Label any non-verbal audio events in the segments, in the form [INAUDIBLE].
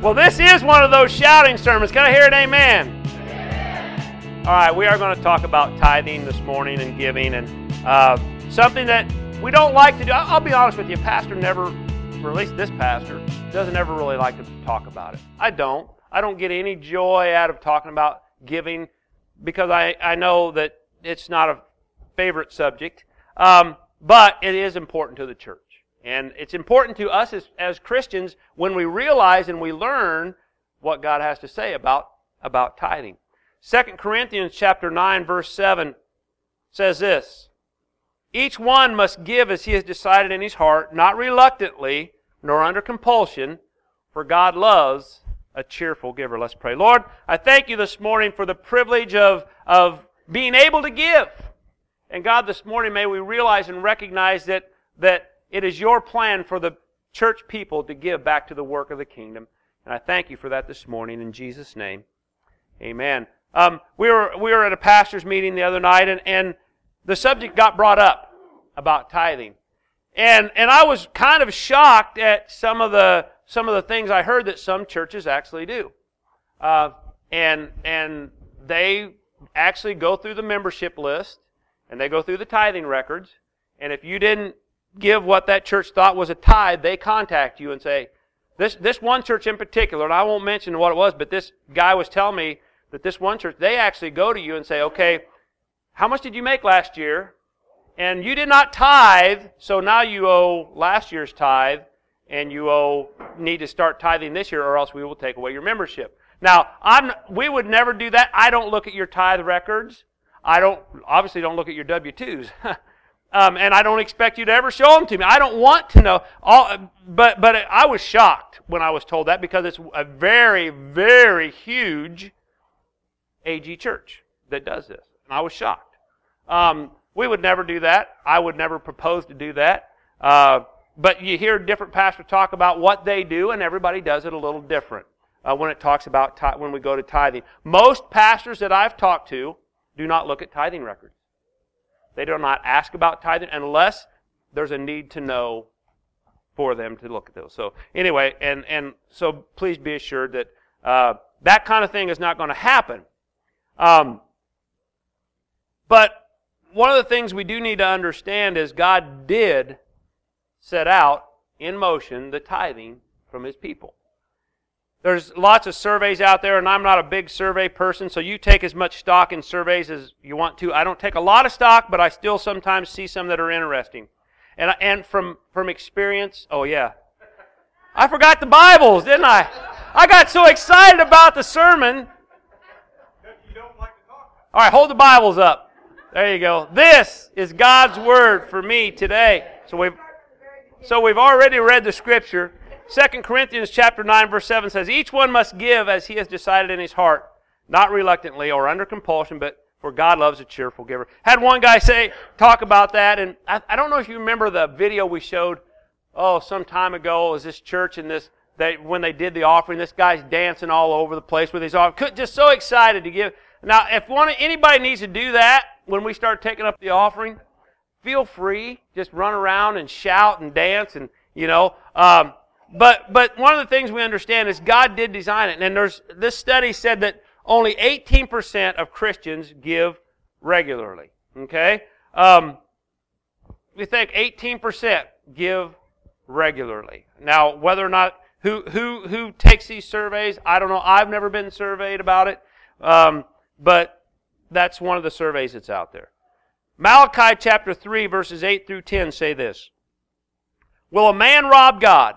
Well, this is one of those shouting sermons. Can I hear an amen? amen. All right, we are going to talk about tithing this morning and giving and uh, something that we don't like to do. I'll be honest with you, Pastor never, or at least this pastor, doesn't ever really like to talk about it. I don't. I don't get any joy out of talking about giving because I, I know that it's not a favorite subject. Um, but it is important to the church. And it's important to us as, as Christians when we realize and we learn what God has to say about, about tithing. 2 Corinthians chapter 9 verse 7 says this, Each one must give as he has decided in his heart, not reluctantly, nor under compulsion, for God loves a cheerful giver. Let's pray. Lord, I thank you this morning for the privilege of, of being able to give. And God, this morning may we realize and recognize that, that it is your plan for the church people to give back to the work of the kingdom. And I thank you for that this morning in Jesus' name. Amen. Um, we, were, we were at a pastor's meeting the other night, and, and the subject got brought up about tithing. And, and I was kind of shocked at some of the, some of the things I heard that some churches actually do. Uh, and, and they actually go through the membership list, and they go through the tithing records, and if you didn't give what that church thought was a tithe, they contact you and say, this, this one church in particular, and I won't mention what it was, but this guy was telling me that this one church, they actually go to you and say, okay, how much did you make last year? And you did not tithe, so now you owe last year's tithe, and you owe need to start tithing this year, or else we will take away your membership. Now, I'm, we would never do that. I don't look at your tithe records. I don't obviously don't look at your W twos. [LAUGHS] Um, and I don't expect you to ever show them to me. I don't want to know. All, but but I was shocked when I was told that because it's a very very huge AG church that does this, and I was shocked. Um, we would never do that. I would never propose to do that. Uh, but you hear different pastors talk about what they do, and everybody does it a little different uh, when it talks about tithe, when we go to tithing. Most pastors that I've talked to do not look at tithing records. They do not ask about tithing unless there's a need to know for them to look at those. So anyway, and and so please be assured that uh, that kind of thing is not going to happen. Um, but one of the things we do need to understand is God did set out in motion the tithing from His people. There's lots of surveys out there, and I'm not a big survey person, so you take as much stock in surveys as you want to. I don't take a lot of stock, but I still sometimes see some that are interesting. And, and from, from experience, oh yeah. I forgot the Bibles, didn't I? I got so excited about the sermon. All right, hold the Bibles up. There you go. This is God's word for me today. So we've, so we've already read the scripture. 2 Corinthians chapter 9 verse 7 says, Each one must give as he has decided in his heart, not reluctantly or under compulsion, but for God loves a cheerful giver. Had one guy say, talk about that, and I, I don't know if you remember the video we showed, oh, some time ago, it was this church and this, they, when they did the offering, this guy's dancing all over the place with his offering, just so excited to give. Now, if one, anybody needs to do that when we start taking up the offering, feel free. Just run around and shout and dance and, you know, um, but, but one of the things we understand is God did design it. And there's, this study said that only 18% of Christians give regularly. Okay? Um, we think 18% give regularly. Now, whether or not, who, who, who takes these surveys, I don't know. I've never been surveyed about it. Um, but that's one of the surveys that's out there. Malachi chapter 3 verses 8 through 10 say this. Will a man rob God?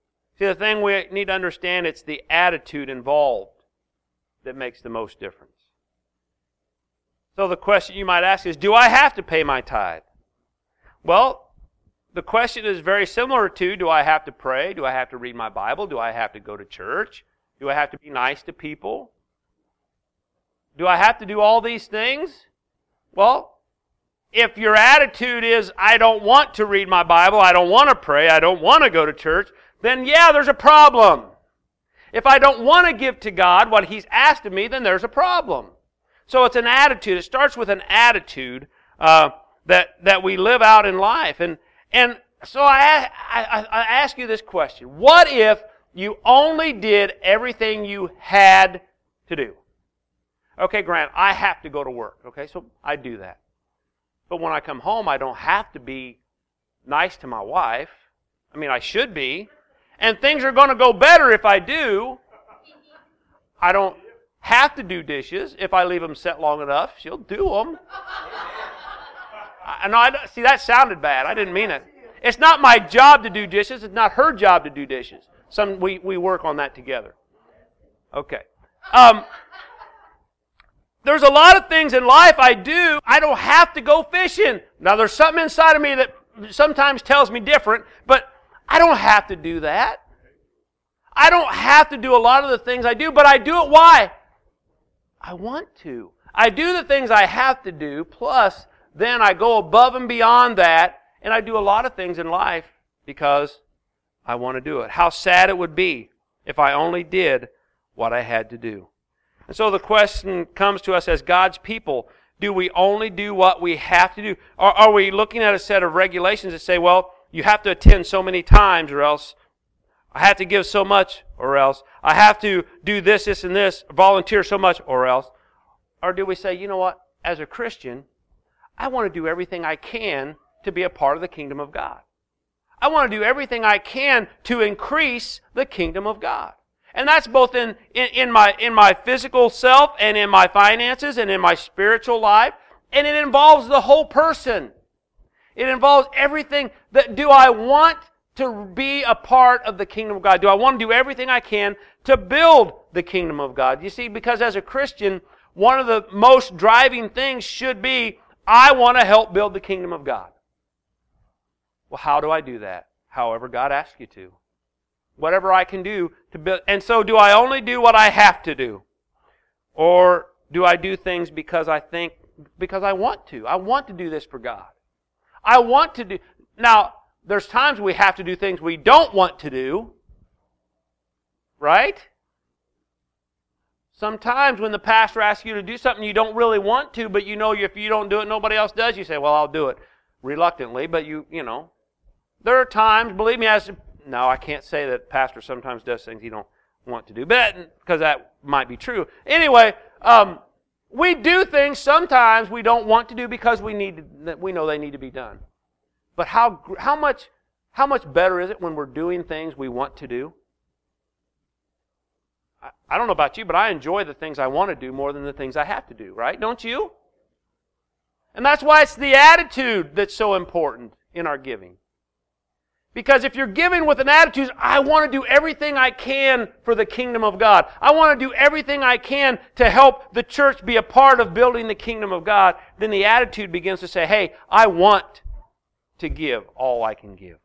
See, the thing we need to understand, it's the attitude involved that makes the most difference. So the question you might ask is, do I have to pay my tithe? Well, the question is very similar to, do I have to pray? Do I have to read my Bible? Do I have to go to church? Do I have to be nice to people? Do I have to do all these things? Well, if your attitude is, I don't want to read my Bible, I don't want to pray, I don't want to go to church, then yeah, there's a problem. If I don't want to give to God what He's asked of me, then there's a problem. So it's an attitude. It starts with an attitude uh, that that we live out in life. And and so I, I I ask you this question: What if you only did everything you had to do? Okay, Grant, I have to go to work. Okay, so I do that. But when I come home, I don't have to be nice to my wife. I mean, I should be. And things are going to go better if I do. I don't have to do dishes if I leave them set long enough. She'll do them. I, no, I, see, that sounded bad. I didn't mean it. It's not my job to do dishes. It's not her job to do dishes. Some we, we work on that together. Okay. Um, there's a lot of things in life I do. I don't have to go fishing. Now, there's something inside of me that sometimes tells me different, but I don't have to do that. I don't have to do a lot of the things I do, but I do it why? I want to. I do the things I have to do, plus then I go above and beyond that, and I do a lot of things in life because I want to do it. How sad it would be if I only did what I had to do. And so the question comes to us as God's people do we only do what we have to do? Or are we looking at a set of regulations that say, well, you have to attend so many times or else I have to give so much or else I have to do this, this, and this, volunteer so much or else? Or do we say, you know what, as a Christian, I want to do everything I can to be a part of the kingdom of God. I want to do everything I can to increase the kingdom of God. And that's both in, in, in, my, in my physical self and in my finances and in my spiritual life. And it involves the whole person. It involves everything that do I want to be a part of the kingdom of God? Do I want to do everything I can to build the kingdom of God? You see, because as a Christian, one of the most driving things should be, I want to help build the kingdom of God. Well, how do I do that? However God asks you to. Whatever I can do to build. And so do I only do what I have to do? Or do I do things because I think, because I want to? I want to do this for God. I want to do. Now, there's times we have to do things we don't want to do. Right? Sometimes when the pastor asks you to do something you don't really want to, but you know if you don't do it, nobody else does, you say, well, I'll do it reluctantly, but you, you know. There are times, believe me, as no, I can't say that pastor sometimes does things he don't want to do, but because that might be true. Anyway, um, we do things sometimes we don't want to do because we need to, we know they need to be done. But how how much how much better is it when we're doing things we want to do? I, I don't know about you, but I enjoy the things I want to do more than the things I have to do, right? Don't you? And that's why it's the attitude that's so important in our giving. Because if you're giving with an attitude, I want to do everything I can for the kingdom of God. I want to do everything I can to help the church be a part of building the kingdom of God, then the attitude begins to say, hey, I want to give all I can give.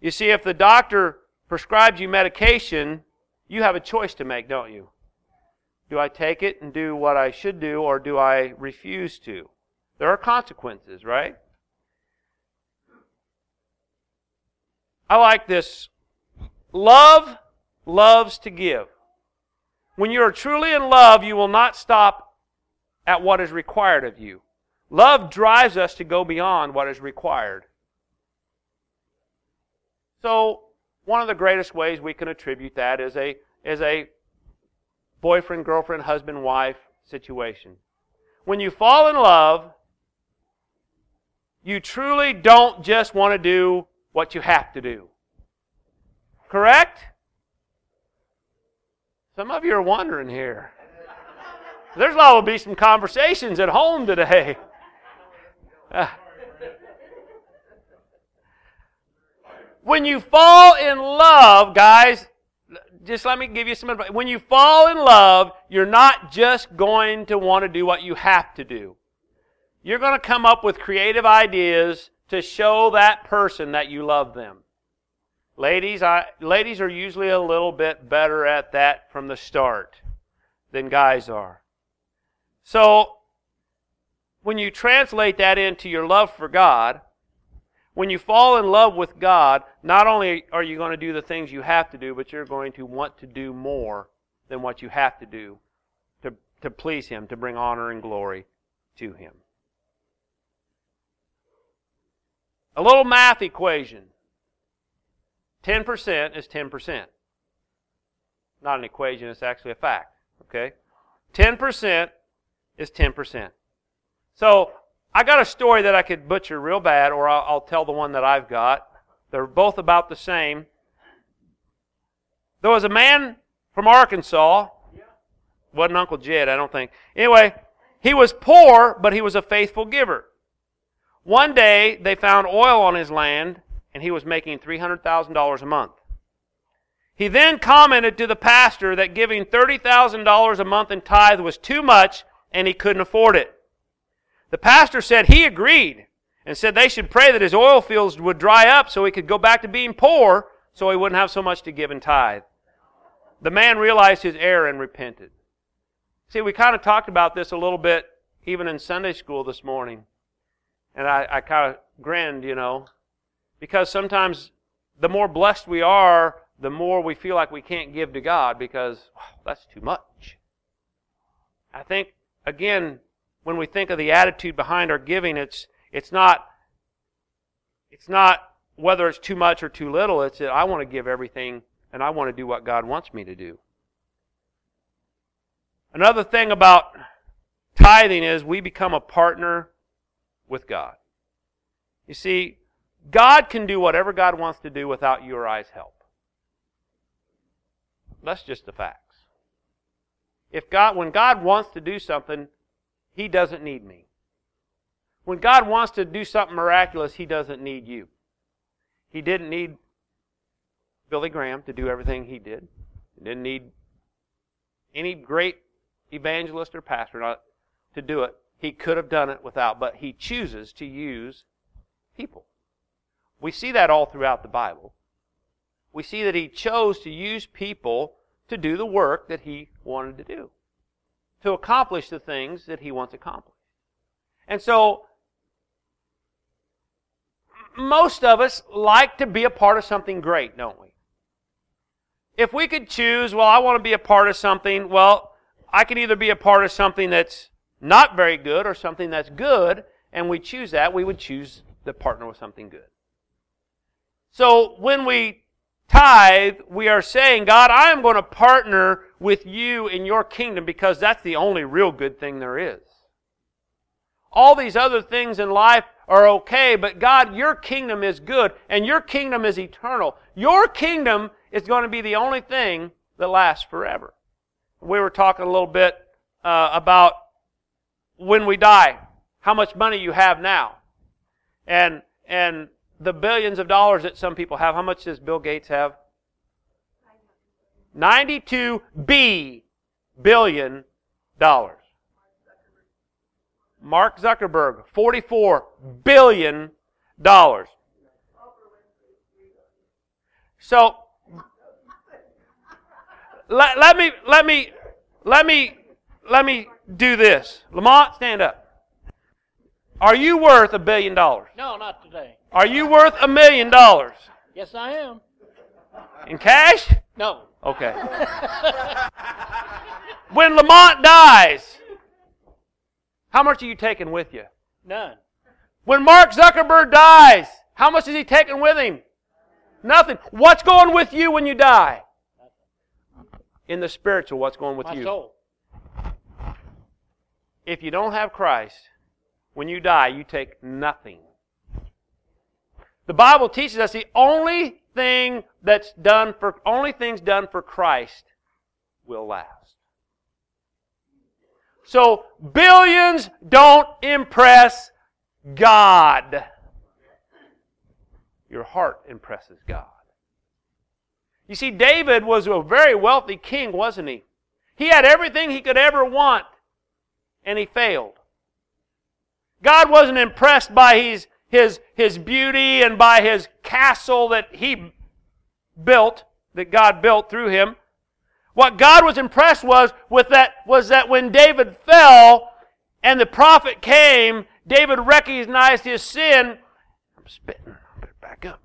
You see, if the doctor prescribes you medication, you have a choice to make, don't you? Do I take it and do what I should do, or do I refuse to? There are consequences, right? I like this. Love loves to give. When you are truly in love, you will not stop at what is required of you. Love drives us to go beyond what is required. So, one of the greatest ways we can attribute that is a, is a boyfriend, girlfriend, husband, wife situation. When you fall in love, you truly don't just want to do what you have to do. Correct? Some of you are wondering here. There's liable to be some conversations at home today. Uh, when you fall in love, guys, just let me give you some advice. When you fall in love, you're not just going to want to do what you have to do. You're going to come up with creative ideas to show that person that you love them. Ladies, I, ladies are usually a little bit better at that from the start than guys are. So, when you translate that into your love for God, when you fall in love with God, not only are you going to do the things you have to do, but you're going to want to do more than what you have to do to, to please Him, to bring honor and glory to Him. A little math equation 10% is 10%. Not an equation, it's actually a fact. Okay? 10% is 10%. So, I got a story that I could butcher real bad, or I'll, I'll tell the one that I've got. They're both about the same. There was a man from Arkansas. Wasn't Uncle Jed, I don't think. Anyway, he was poor, but he was a faithful giver. One day, they found oil on his land, and he was making $300,000 a month. He then commented to the pastor that giving $30,000 a month in tithe was too much and he couldn't afford it. The pastor said he agreed and said they should pray that his oil fields would dry up so he could go back to being poor so he wouldn't have so much to give in tithe. The man realized his error and repented. See, we kind of talked about this a little bit even in Sunday school this morning. And I, I kind of grinned, you know, because sometimes the more blessed we are, the more we feel like we can't give to God because oh, that's too much. I think, again, when we think of the attitude behind our giving, it's, it's not, it's not whether it's too much or too little. It's that I want to give everything and I want to do what God wants me to do. Another thing about tithing is we become a partner with God. You see, God can do whatever God wants to do without you or I's help. That's just the facts. If God, when God wants to do something, He doesn't need me. When God wants to do something miraculous, He doesn't need you. He didn't need Billy Graham to do everything he did. He didn't need any great evangelist or pastor to do it. He could have done it without, but he chooses to use people. We see that all throughout the Bible. We see that he chose to use people to do the work that he wanted to do, to accomplish the things that he wants accomplished. And so, most of us like to be a part of something great, don't we? If we could choose, well, I want to be a part of something, well, I can either be a part of something that's not very good or something that's good, and we choose that, we would choose to partner with something good. So when we tithe, we are saying, God, I am going to partner with you in your kingdom because that's the only real good thing there is. All these other things in life are okay, but God, your kingdom is good and your kingdom is eternal. Your kingdom is going to be the only thing that lasts forever. We were talking a little bit uh, about when we die, how much money you have now. And, and the billions of dollars that some people have. How much does Bill Gates have? 92 B billion dollars. Mark Zuckerberg, 44 billion dollars. So let, let me let me let me let me do this. Lamont, stand up. Are you worth a billion dollars? No, not today. Are you worth a million dollars? Yes, I am. In cash? No. Okay. when Lamont dies, how much are you taking with you? None. When Mark Zuckerberg dies, how much is he taking with him? Nothing. What's going with you when you die? In the spiritual, what's going with My you? soul. If you don't have Christ, when you die, you take nothing. The Bible teaches us the only thing that's done for only things done for Christ will last. So billions don't impress God. Your heart impresses God. You see, David was a very wealthy king, wasn't he? He had everything he could ever want, and he failed. God wasn't impressed by his his, his beauty and by his castle that he built, that God built through him. What God was impressed was with that was that when David fell, and the prophet came, David recognized his sin. I'm spitting. Better back up.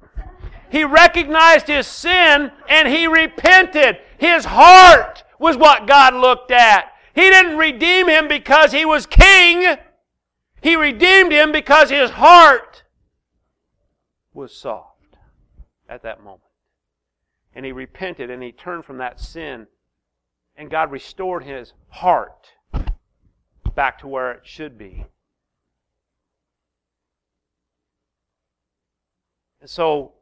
He recognized his sin and he repented. His heart was what God looked at. He didn't redeem him because he was king. He redeemed him because his heart was soft at that moment. And he repented and he turned from that sin. And God restored his heart back to where it should be. And so,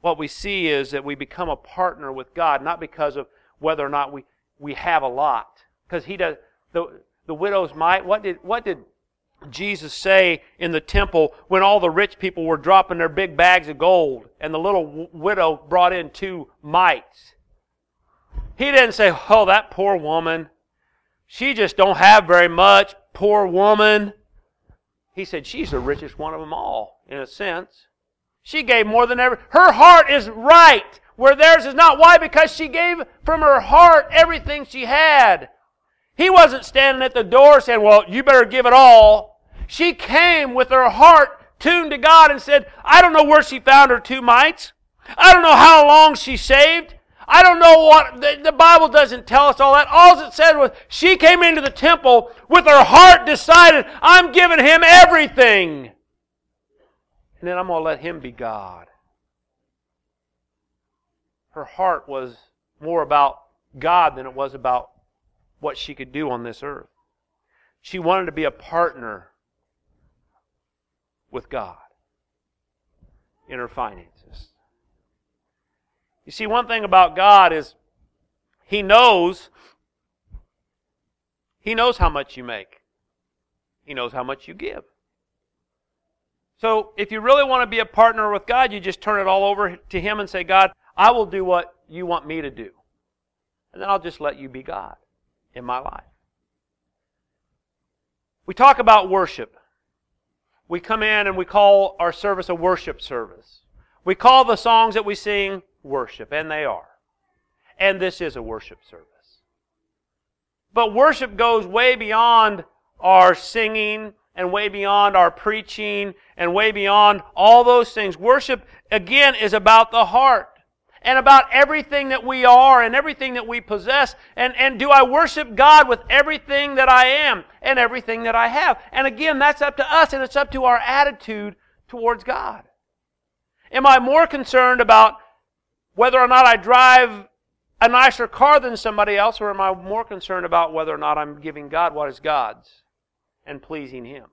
what we see is that we become a partner with God, not because of whether or not we, we have a lot. Because he does the the widow's mite. What did what did Jesus say in the temple when all the rich people were dropping their big bags of gold and the little widow brought in two mites? He didn't say, "Oh, that poor woman. She just don't have very much, poor woman." He said, "She's the richest one of them all in a sense. She gave more than ever. Her heart is right where theirs is not. Why? Because she gave from her heart everything she had. He wasn't standing at the door saying, Well, you better give it all. She came with her heart tuned to God and said, I don't know where she found her two mites. I don't know how long she saved. I don't know what, the, the, Bible doesn't tell us all that. All it said was she came into the temple with her heart decided, I'm giving him everything. And then I'm going to let him be God. Her heart was more about God than it was about what she could do on this earth. She wanted to be a partner with God in her finances. You see, one thing about God is He knows He knows how much you make. He knows how much you give. So if you really want to be a partner with God, you just turn it all over to Him and say, God, I will do what you want me to do. And then I'll just let you be God in my life. We talk about worship. We come in and we call our service a worship service. We call the songs that we sing worship, and they are. And this is a worship service. But worship goes way beyond our singing and way beyond our preaching and way beyond all those things. Worship, again, is about the heart and about everything that we are and everything that we possess. And, and do I worship God with everything that I am and everything that I have? And again, that's up to us and it's up to our attitude towards God. Am I more concerned about whether or not I drive a nicer car than somebody else, or am I more concerned about whether or not I'm giving God what is God's and pleasing Him?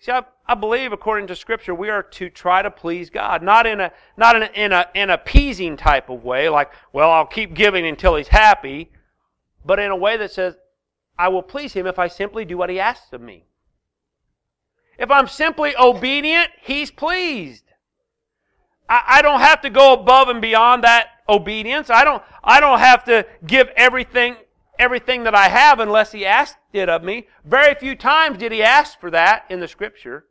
See, I, I believe, according to Scripture, we are to try to please God, not in a not in a, in a in appeasing type of way, like, well, I'll keep giving until He's happy, but in a way that says, I will please Him if I simply do what He asks of me. If I'm simply obedient, He's pleased. I, I don't have to go above and beyond that obedience. I don't I don't have to give everything everything that I have unless he asked it of me. Very few times did he ask for that in the scripture.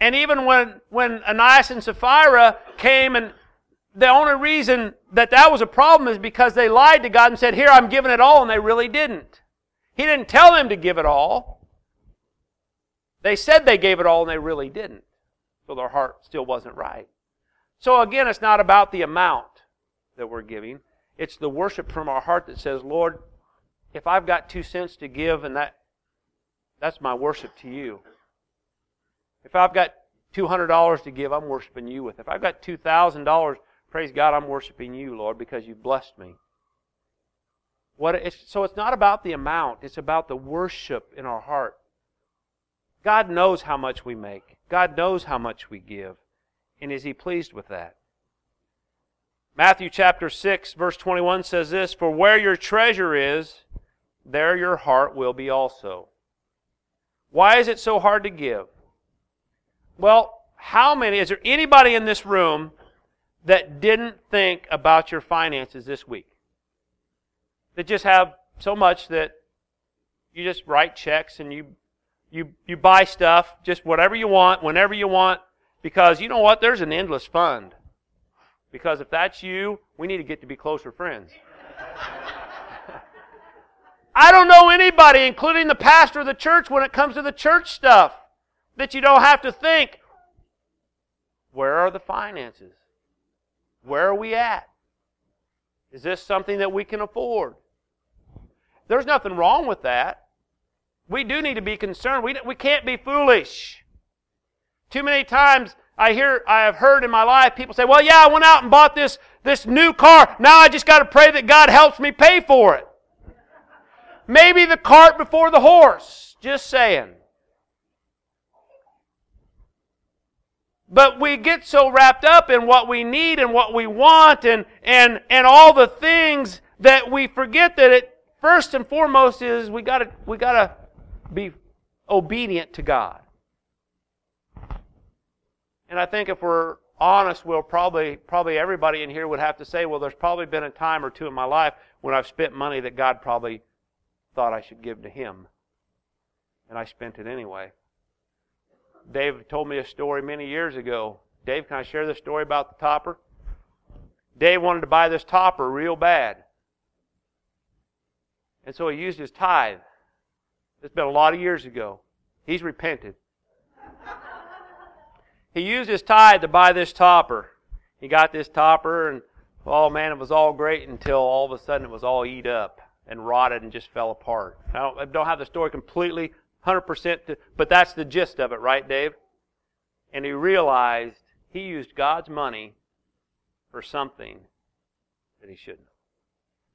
And even when, when Ananias and Sapphira came and the only reason that that was a problem is because they lied to God and said, here, I'm giving it all, and they really didn't. He didn't tell them to give it all. They said they gave it all, and they really didn't. So their heart still wasn't right. So again, it's not about the amount that we're giving. It's the worship from our heart that says, Lord, if I've got two cents to give and that that's my worship to you. If I've got $200 to give, I'm worshiping you with. If I've got $2,000, praise God, I'm worshiping you, Lord, because you've blessed me. What it's, so it's not about the amount, it's about the worship in our heart. God knows how much we make. God knows how much we give. And is He pleased with that? Matthew chapter 6, verse 21 says this For where your treasure is, there your heart will be also. Why is it so hard to give? Well, how many, is there anybody in this room that didn't think about your finances this week? That just have so much that you just write checks and you you you buy stuff just whatever you want whenever you want because you know what there's an endless fund because if that's you, we need to get to be closer friends. I don't know anybody, including the pastor of the church, when it comes to the church stuff, that you don't have to think, where are the finances? Where are we at? Is this something that we can afford? There's nothing wrong with that. We do need to be concerned. We, we can't be foolish. Too many times I hear, I have heard in my life people say, well, yeah, I went out and bought this, this new car. Now I just got to pray that God helps me pay for it. Maybe the cart before the horse. Just saying. But we get so wrapped up in what we need and what we want and, and, and all the things that we forget that it first and foremost is we gotta, we gotta be obedient to God. And I think if we're honest, we'll probably, probably everybody in here would have to say, well, there's probably been a time or two in my life when I've spent money that God probably thought I should give to Him. And I spent it anyway. Dave told me a story many years ago. Dave, can I share this story about the topper? Dave wanted to buy this topper real bad. And so he used his tithe. It's been a lot of years ago. He's repented. He used his tithe to buy this topper. He got this topper, and oh man, it was all great until all of a sudden it was all eat up and rotted and just fell apart. I don't, I don't have the story completely 100%, to, but that's the gist of it, right, Dave? And he realized he used God's money for something that he shouldn't.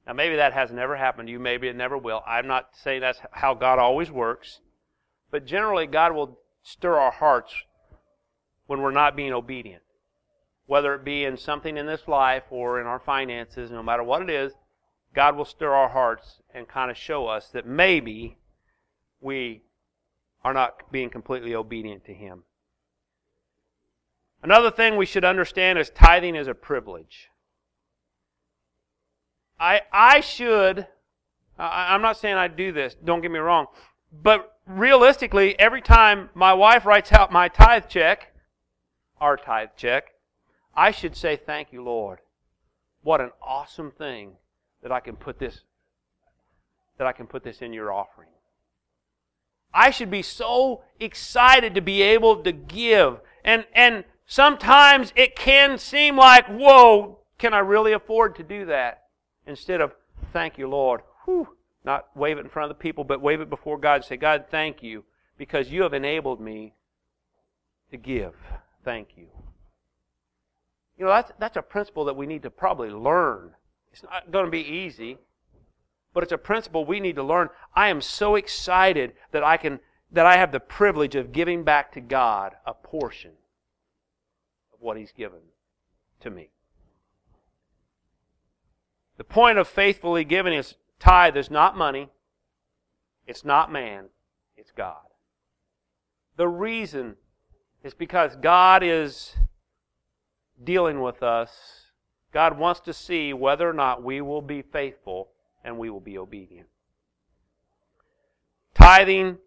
Now, maybe that has never happened to you. Maybe it never will. I'm not saying that's how God always works. But generally, God will stir our hearts when we're not being obedient. Whether it be in something in this life or in our finances, no matter what it is, God will stir our hearts and kind of show us that maybe we are not being completely obedient to Him. Another thing we should understand is tithing is a privilege. I, I should, I, I'm not saying I do this, don't get me wrong, but realistically, every time my wife writes out my tithe check, our tithe check, I should say, Thank you, Lord. What an awesome thing that I can put this that I can put this in your offering. I should be so excited to be able to give. And, and sometimes it can seem like, whoa, can I really afford to do that? Instead of, thank you, Lord. Whew, not wave it in front of the people, but wave it before God and say, God, thank you, because you have enabled me to give. Thank you. You know, that's, that's a principle that we need to probably learn. It's not going to be easy but it's a principle we need to learn. I am so excited that I can that I have the privilege of giving back to God a portion of what he's given to me. The point of faithfully giving is tithe is not money, it's not man, it's God. The reason is because God is dealing with us. God wants to see whether or not we will be faithful and we will be obedient. Tithing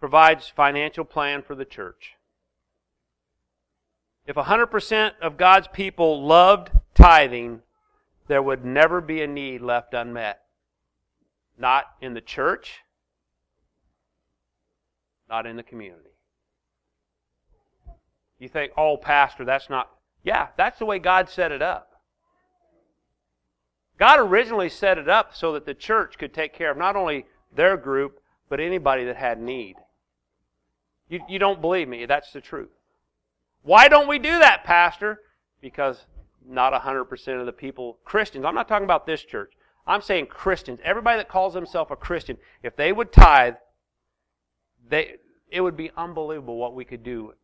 provides financial plan for the church. If 100% of God's people loved tithing, there would never be a need left unmet. Not in the church, not in the community. You think, oh, Pastor, that's not. Yeah, that's the way God set it up. God originally set it up so that the church could take care of not only their group, but anybody that had need. You, you don't believe me. That's the truth. Why don't we do that, Pastor? Because not 100% of the people, Christians, I'm not talking about this church. I'm saying Christians, everybody that calls themselves a Christian, if they would tithe, they, it would be unbelievable what we could do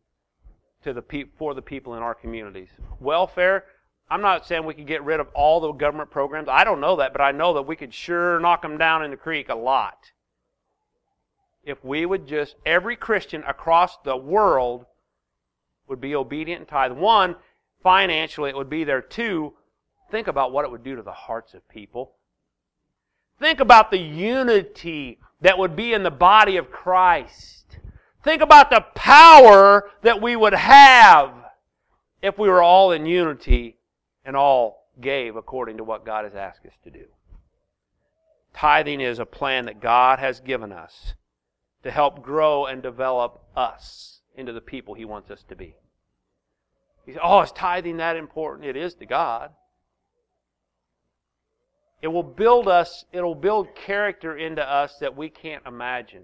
to the pe- for the people in our communities. Welfare, I'm not saying we could get rid of all the government programs. I don't know that, but I know that we could sure knock them down in the creek a lot. If we would just, every Christian across the world would be obedient and tithe. One, financially, it would be there. Two, think about what it would do to the hearts of people. Think about the unity that would be in the body of Christ. Think about the power that we would have if we were all in unity and all gave according to what God has asked us to do. Tithing is a plan that God has given us to help grow and develop us into the people He wants us to be. He said, Oh, is tithing that important? It is to God. It will build us, it'll build character into us that we can't imagine.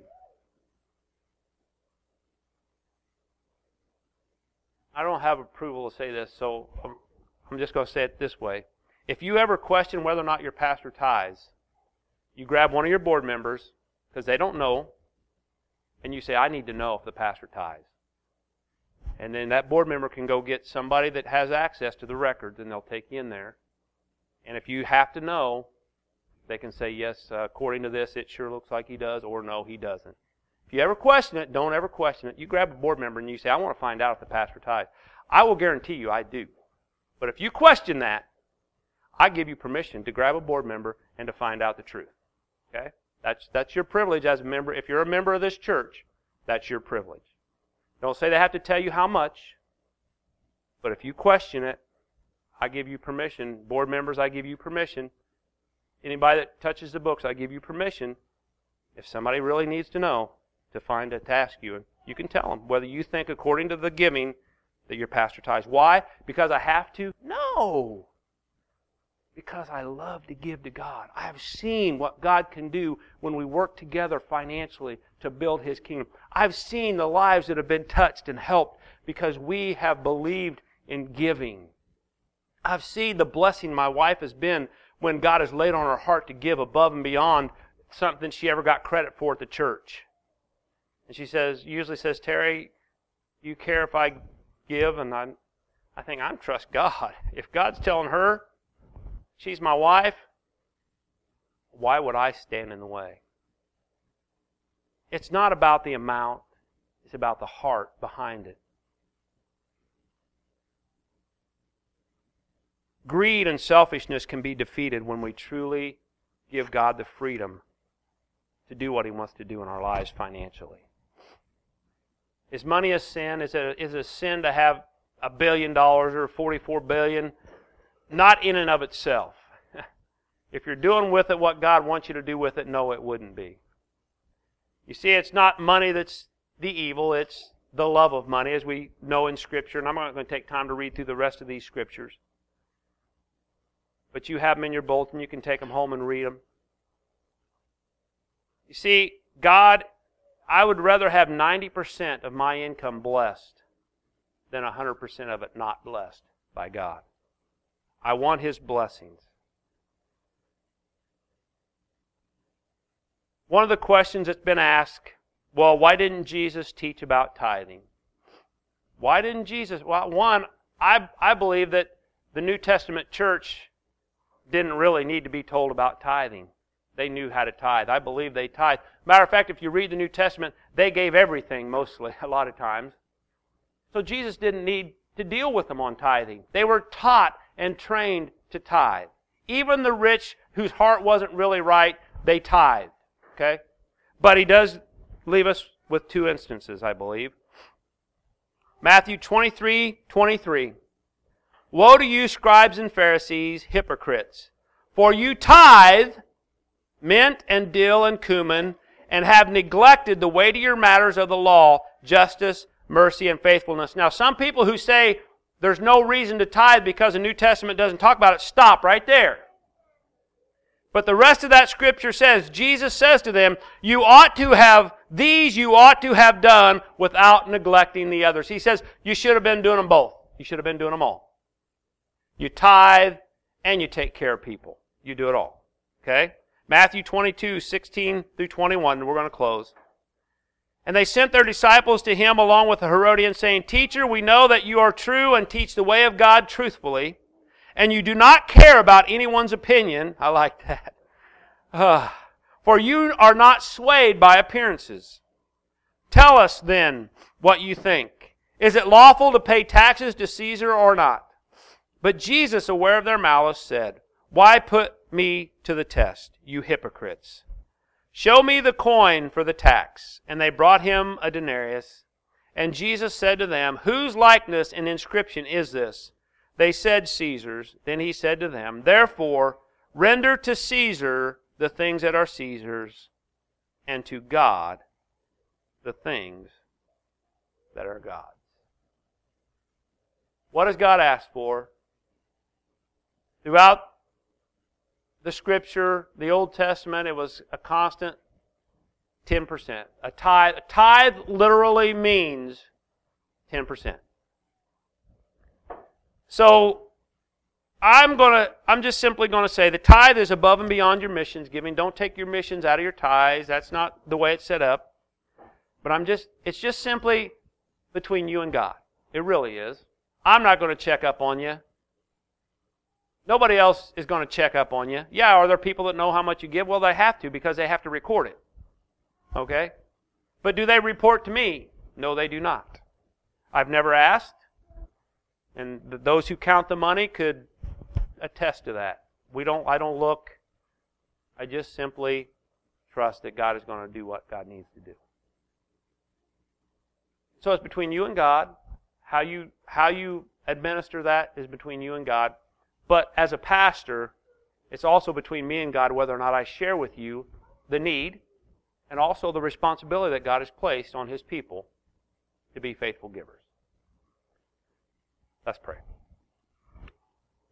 I don't have approval to say this, so I'm just going to say it this way. If you ever question whether or not your pastor tithes, you grab one of your board members, because they don't know, and you say, I need to know if the pastor tithes. And then that board member can go get somebody that has access to the records, and they'll take you in there. And if you have to know, they can say, yes, uh, according to this, it sure looks like he does, or no, he doesn't. You ever question it, don't ever question it. You grab a board member and you say, I want to find out if the pastor tithes. I will guarantee you I do. But if you question that, I give you permission to grab a board member and to find out the truth. Okay? That's, that's your privilege as a member. If you're a member of this church, that's your privilege. Don't say they have to tell you how much. But if you question it, I give you permission. Board members, I give you permission. Anybody that touches the books, I give you permission. If somebody really needs to know, to find a task you, you can tell them whether you think according to the giving that your pastor tithes. Why? Because I have to? No. Because I love to give to God. I have seen what God can do when we work together financially to build His kingdom. I've seen the lives that have been touched and helped because we have believed in giving. I've seen the blessing my wife has been when God has laid on her heart to give above and beyond something she ever got credit for at the church. And she says, usually says, Terry, you care if I give? And I, I think I'm trust God. [LAUGHS] If God's telling her she's my wife, why would I stand in the way? It's not about the amount, it's about the heart behind it. Greed and selfishness can be defeated when we truly give God the freedom to do what He wants to do in our lives financially. Is money a sin? Is it a, is it a sin to have a billion dollars or 44 billion? Not in and of itself. [LAUGHS] if you're doing with it what God wants you to do with it, no, it wouldn't be. You see, it's not money that's the evil, it's the love of money, as we know in Scripture. And I'm not going to take time to read through the rest of these Scriptures. But you have them in your bulletin. You can take them home and read them. You see, God I would rather have 90% of my income blessed than 100% of it not blessed by God. I want His blessings. One of the questions that's been asked well, why didn't Jesus teach about tithing? Why didn't Jesus? Well, one, I, I believe that the New Testament church didn't really need to be told about tithing. They knew how to tithe. I believe they tithe. Matter of fact, if you read the New Testament, they gave everything mostly, [LAUGHS] a lot of times. So Jesus didn't need to deal with them on tithing. They were taught and trained to tithe. Even the rich whose heart wasn't really right, they tithe. Okay? But he does leave us with two instances, I believe. Matthew 23, 23. Woe to you, scribes and Pharisees, hypocrites! For you tithe mint and dill and cumin, and have neglected the weightier matters of the law, justice, mercy, and faithfulness. Now, some people who say there's no reason to tithe because the New Testament doesn't talk about it, stop right there. But the rest of that scripture says, Jesus says to them, you ought to have, these you ought to have done without neglecting the others. He says, you should have been doing them both. You should have been doing them all. You tithe and you take care of people. You do it all. Okay? Matthew 22, 16 through 21. We're going to close. And they sent their disciples to him along with the Herodians, saying, Teacher, we know that you are true and teach the way of God truthfully, and you do not care about anyone's opinion. I like that. For you are not swayed by appearances. Tell us then what you think. Is it lawful to pay taxes to Caesar or not? But Jesus, aware of their malice, said, Why put me to the test, you hypocrites. Show me the coin for the tax. And they brought him a denarius. And Jesus said to them, Whose likeness and inscription is this? They said, Caesar's. Then he said to them, Therefore, render to Caesar the things that are Caesar's, and to God the things that are God's. What does God ask for? Throughout the scripture, the Old Testament, it was a constant 10%. A tithe, a tithe literally means 10%. So I'm gonna I'm just simply gonna say the tithe is above and beyond your missions giving. Don't take your missions out of your tithes. That's not the way it's set up. But I'm just it's just simply between you and God. It really is. I'm not going to check up on you. Nobody else is going to check up on you. Yeah, are there people that know how much you give? Well, they have to because they have to record it. Okay? But do they report to me? No, they do not. I've never asked. And those who count the money could attest to that. We don't I don't look. I just simply trust that God is going to do what God needs to do. So it's between you and God. How you how you administer that is between you and God. But as a pastor, it's also between me and God whether or not I share with you the need and also the responsibility that God has placed on his people to be faithful givers. Let's pray.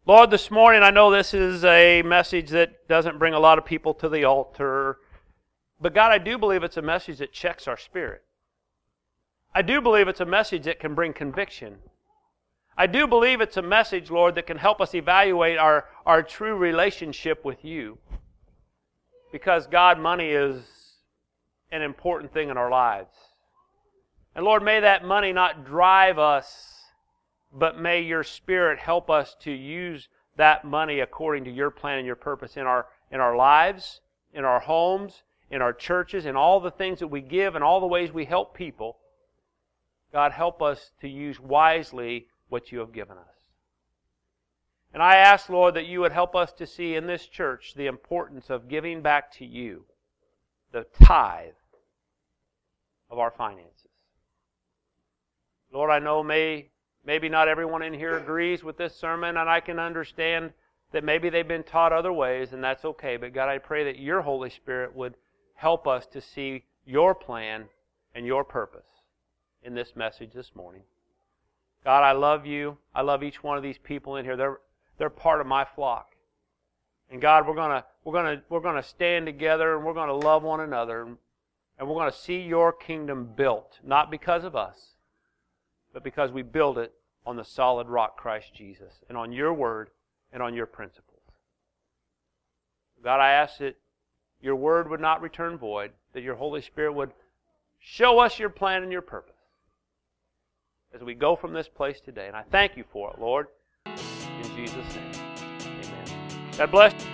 Lord, this morning I know this is a message that doesn't bring a lot of people to the altar. But God, I do believe it's a message that checks our spirit. I do believe it's a message that can bring conviction. I do believe it's a message, Lord, that can help us evaluate our, our true relationship with you. Because, God, money is an important thing in our lives. And Lord, may that money not drive us but may your Spirit help us to use that money according to your plan and your purpose in our, in our lives, in our homes, in our churches, in all the things that we give and all the ways we help people. God, help us to use wisely what you have given us. And I ask, Lord, that you would help us to see in this church the importance of giving back to you the tithe of our finances. Lord, I know may Maybe not everyone in here agrees with this sermon, and I can understand that maybe they've been taught other ways, and that's okay. But God, I pray that your Holy Spirit would help us to see your plan and your purpose in this message this morning. God, I love you. I love each one of these people in here. They're, they're part of my flock. And God, we're gonna we're gonna we're gonna stand together and we're gonna love one another and we're gonna see your kingdom built, not because of us, but because we build it on the solid rock, Christ Jesus, and on your word and on your principles. God, I ask that your word would not return void, that your Holy Spirit would show us your plan and your purpose as we go from this place today. And I thank you for it, Lord. In Jesus' name. Amen. God bless you.